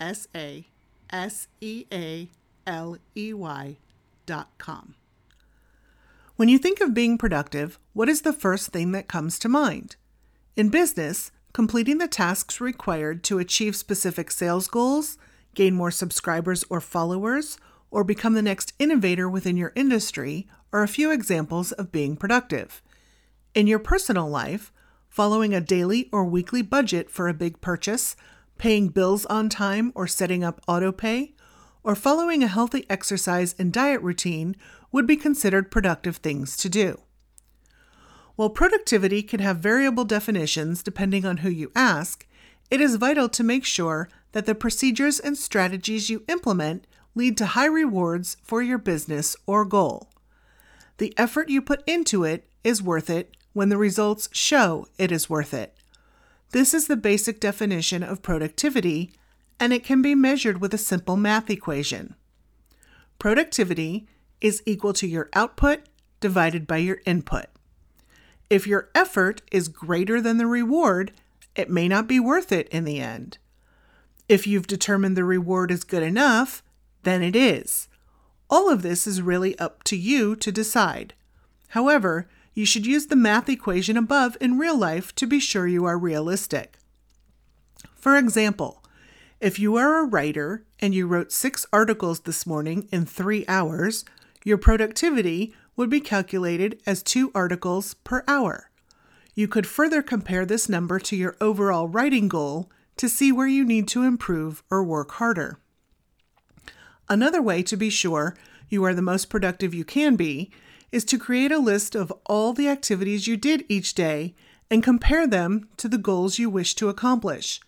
S A S E A L E Y dot com. When you think of being productive, what is the first thing that comes to mind? In business, completing the tasks required to achieve specific sales goals, gain more subscribers or followers, or become the next innovator within your industry are a few examples of being productive. In your personal life, following a daily or weekly budget for a big purchase, paying bills on time or setting up autopay, or following a healthy exercise and diet routine would be considered productive things to do. While productivity can have variable definitions depending on who you ask, it is vital to make sure that the procedures and strategies you implement lead to high rewards for your business or goal. The effort you put into it is worth it when the results show it is worth it. This is the basic definition of productivity, and it can be measured with a simple math equation. Productivity is equal to your output divided by your input. If your effort is greater than the reward, it may not be worth it in the end. If you've determined the reward is good enough, then it is. All of this is really up to you to decide. However, you should use the math equation above in real life to be sure you are realistic. For example, if you are a writer and you wrote six articles this morning in three hours, your productivity would be calculated as two articles per hour. You could further compare this number to your overall writing goal to see where you need to improve or work harder. Another way to be sure you are the most productive you can be is to create a list of all the activities you did each day and compare them to the goals you wish to accomplish.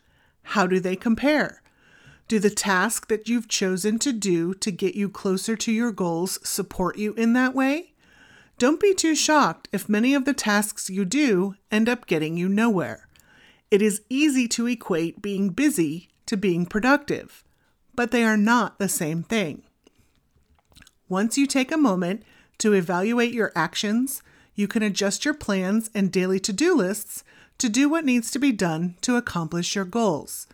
How do they compare? Do the tasks that you've chosen to do to get you closer to your goals support you in that way? Don't be too shocked if many of the tasks you do end up getting you nowhere. It is easy to equate being busy to being productive but they are not the same thing. Once you take a moment to evaluate your actions, you can adjust your plans and daily to do lists to do what needs to be done to accomplish your goals.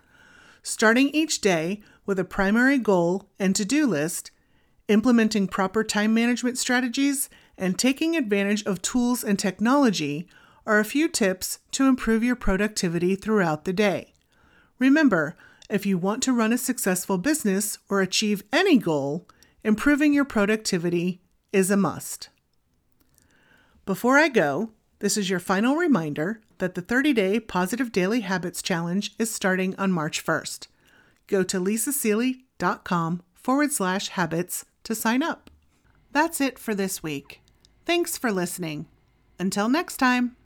Starting each day with a primary goal and to do list, implementing proper time management strategies, and taking advantage of tools and technology are a few tips to improve your productivity throughout the day. Remember, if you want to run a successful business or achieve any goal, improving your productivity is a must. Before I go, this is your final reminder that the 30 day Positive Daily Habits Challenge is starting on March 1st. Go to lisasealey.com forward slash habits to sign up. That's it for this week. Thanks for listening. Until next time.